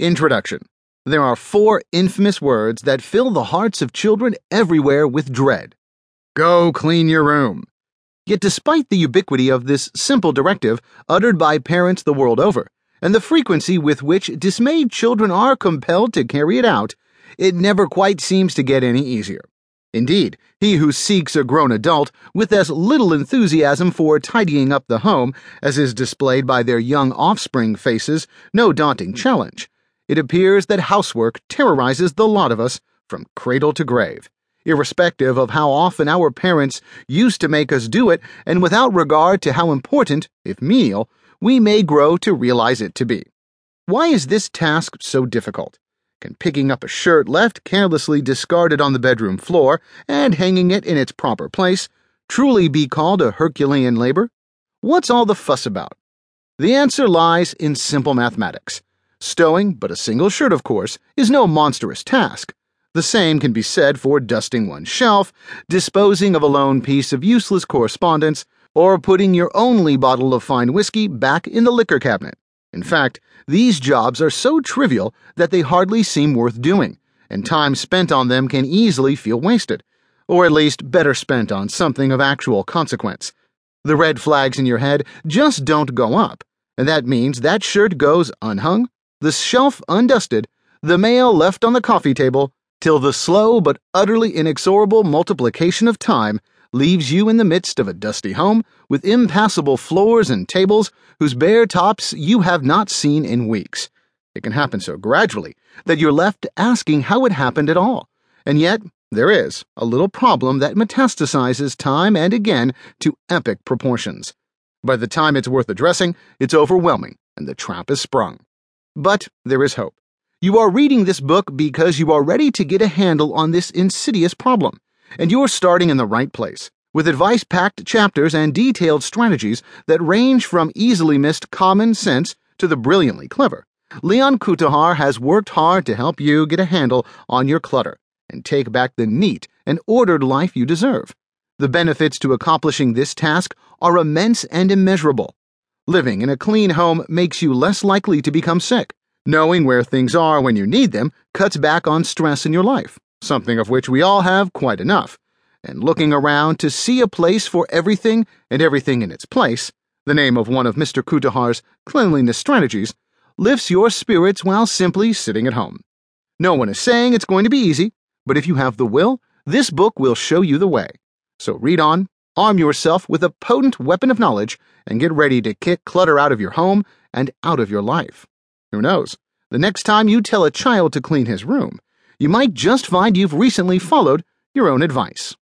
Introduction There are four infamous words that fill the hearts of children everywhere with dread. Go clean your room. Yet, despite the ubiquity of this simple directive uttered by parents the world over, and the frequency with which dismayed children are compelled to carry it out, it never quite seems to get any easier. Indeed, he who seeks a grown adult with as little enthusiasm for tidying up the home as is displayed by their young offspring faces no daunting challenge it appears that housework terrorizes the lot of us from cradle to grave, irrespective of how often our parents used to make us do it and without regard to how important, if menial, we may grow to realize it to be. Why is this task so difficult? Can picking up a shirt left carelessly discarded on the bedroom floor and hanging it in its proper place truly be called a Herculean labor? What's all the fuss about? The answer lies in simple mathematics. Stowing, but a single shirt, of course, is no monstrous task. The same can be said for dusting one's shelf, disposing of a lone piece of useless correspondence, or putting your only bottle of fine whiskey back in the liquor cabinet. In fact, these jobs are so trivial that they hardly seem worth doing, and time spent on them can easily feel wasted, or at least better spent on something of actual consequence. The red flags in your head just don't go up, and that means that shirt goes unhung, the shelf undusted, the mail left on the coffee table, till the slow but utterly inexorable multiplication of time leaves you in the midst of a dusty home with impassable floors and tables whose bare tops you have not seen in weeks. It can happen so gradually that you're left asking how it happened at all. And yet, there is a little problem that metastasizes time and again to epic proportions. By the time it's worth addressing, it's overwhelming and the trap is sprung. But there is hope. You are reading this book because you are ready to get a handle on this insidious problem, and you're starting in the right place. With advice packed chapters and detailed strategies that range from easily missed common sense to the brilliantly clever, Leon Cutajar has worked hard to help you get a handle on your clutter and take back the neat and ordered life you deserve. The benefits to accomplishing this task are immense and immeasurable. Living in a clean home makes you less likely to become sick. Knowing where things are when you need them cuts back on stress in your life, something of which we all have quite enough. And looking around to see a place for everything and everything in its place, the name of one of Mr. Cutajar's cleanliness strategies, lifts your spirits while simply sitting at home. No one is saying it's going to be easy, but if you have the will, this book will show you the way. So read on, arm yourself with a potent weapon of knowledge, and get ready to kick clutter out of your home and out of your life. Who knows? The next time you tell a child to clean his room, you might just find you've recently followed your own advice.